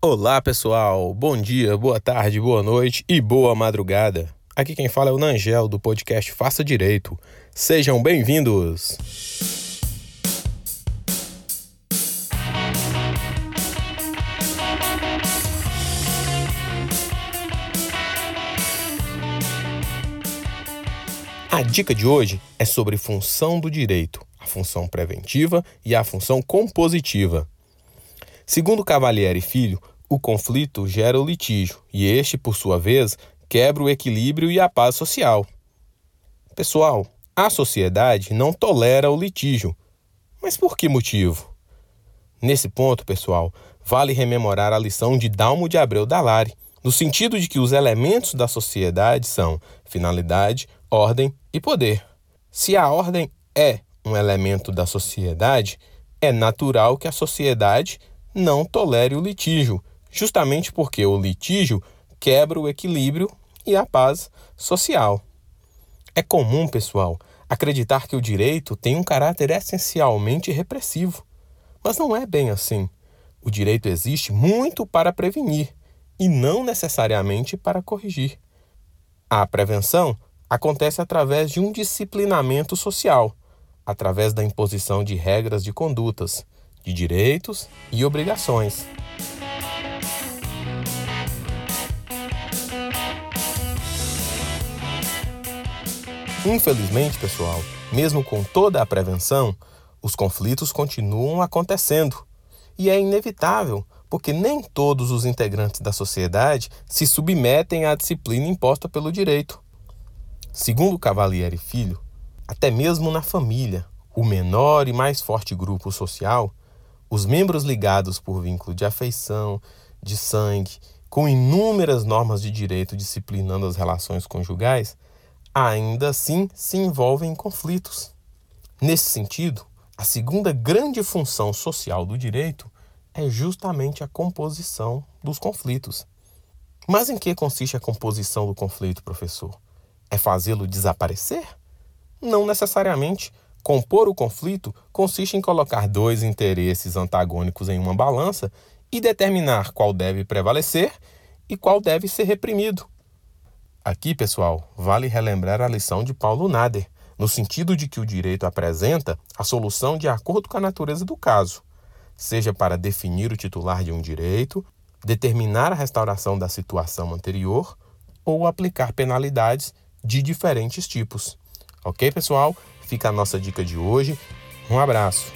Olá, pessoal. Bom dia, boa tarde, boa noite e boa madrugada. Aqui quem fala é o Nangel do podcast Faça Direito. Sejam bem-vindos. A dica de hoje é sobre função do direito, a função preventiva e a função compositiva. Segundo Cavalieri Filho, o conflito gera o litígio e este, por sua vez, quebra o equilíbrio e a paz social. Pessoal, a sociedade não tolera o litígio. Mas por que motivo? Nesse ponto, pessoal, vale rememorar a lição de Dalmo de Abreu Dalari, no sentido de que os elementos da sociedade são finalidade, ordem e poder. Se a ordem é um elemento da sociedade, é natural que a sociedade não tolere o litígio, justamente porque o litígio quebra o equilíbrio e a paz social. É comum, pessoal, acreditar que o direito tem um caráter essencialmente repressivo. Mas não é bem assim. O direito existe muito para prevenir e não necessariamente para corrigir. A prevenção acontece através de um disciplinamento social, através da imposição de regras de condutas de direitos e obrigações. Infelizmente, pessoal, mesmo com toda a prevenção, os conflitos continuam acontecendo. E é inevitável, porque nem todos os integrantes da sociedade se submetem à disciplina imposta pelo direito. Segundo Cavalieri Filho, até mesmo na família, o menor e mais forte grupo social os membros ligados por vínculo de afeição, de sangue, com inúmeras normas de direito disciplinando as relações conjugais, ainda assim se envolvem em conflitos. Nesse sentido, a segunda grande função social do direito é justamente a composição dos conflitos. Mas em que consiste a composição do conflito, professor? É fazê-lo desaparecer? Não necessariamente. Compor o conflito consiste em colocar dois interesses antagônicos em uma balança e determinar qual deve prevalecer e qual deve ser reprimido. Aqui, pessoal, vale relembrar a lição de Paulo Nader, no sentido de que o direito apresenta a solução de acordo com a natureza do caso, seja para definir o titular de um direito, determinar a restauração da situação anterior ou aplicar penalidades de diferentes tipos. Ok, pessoal? Fica a nossa dica de hoje. Um abraço.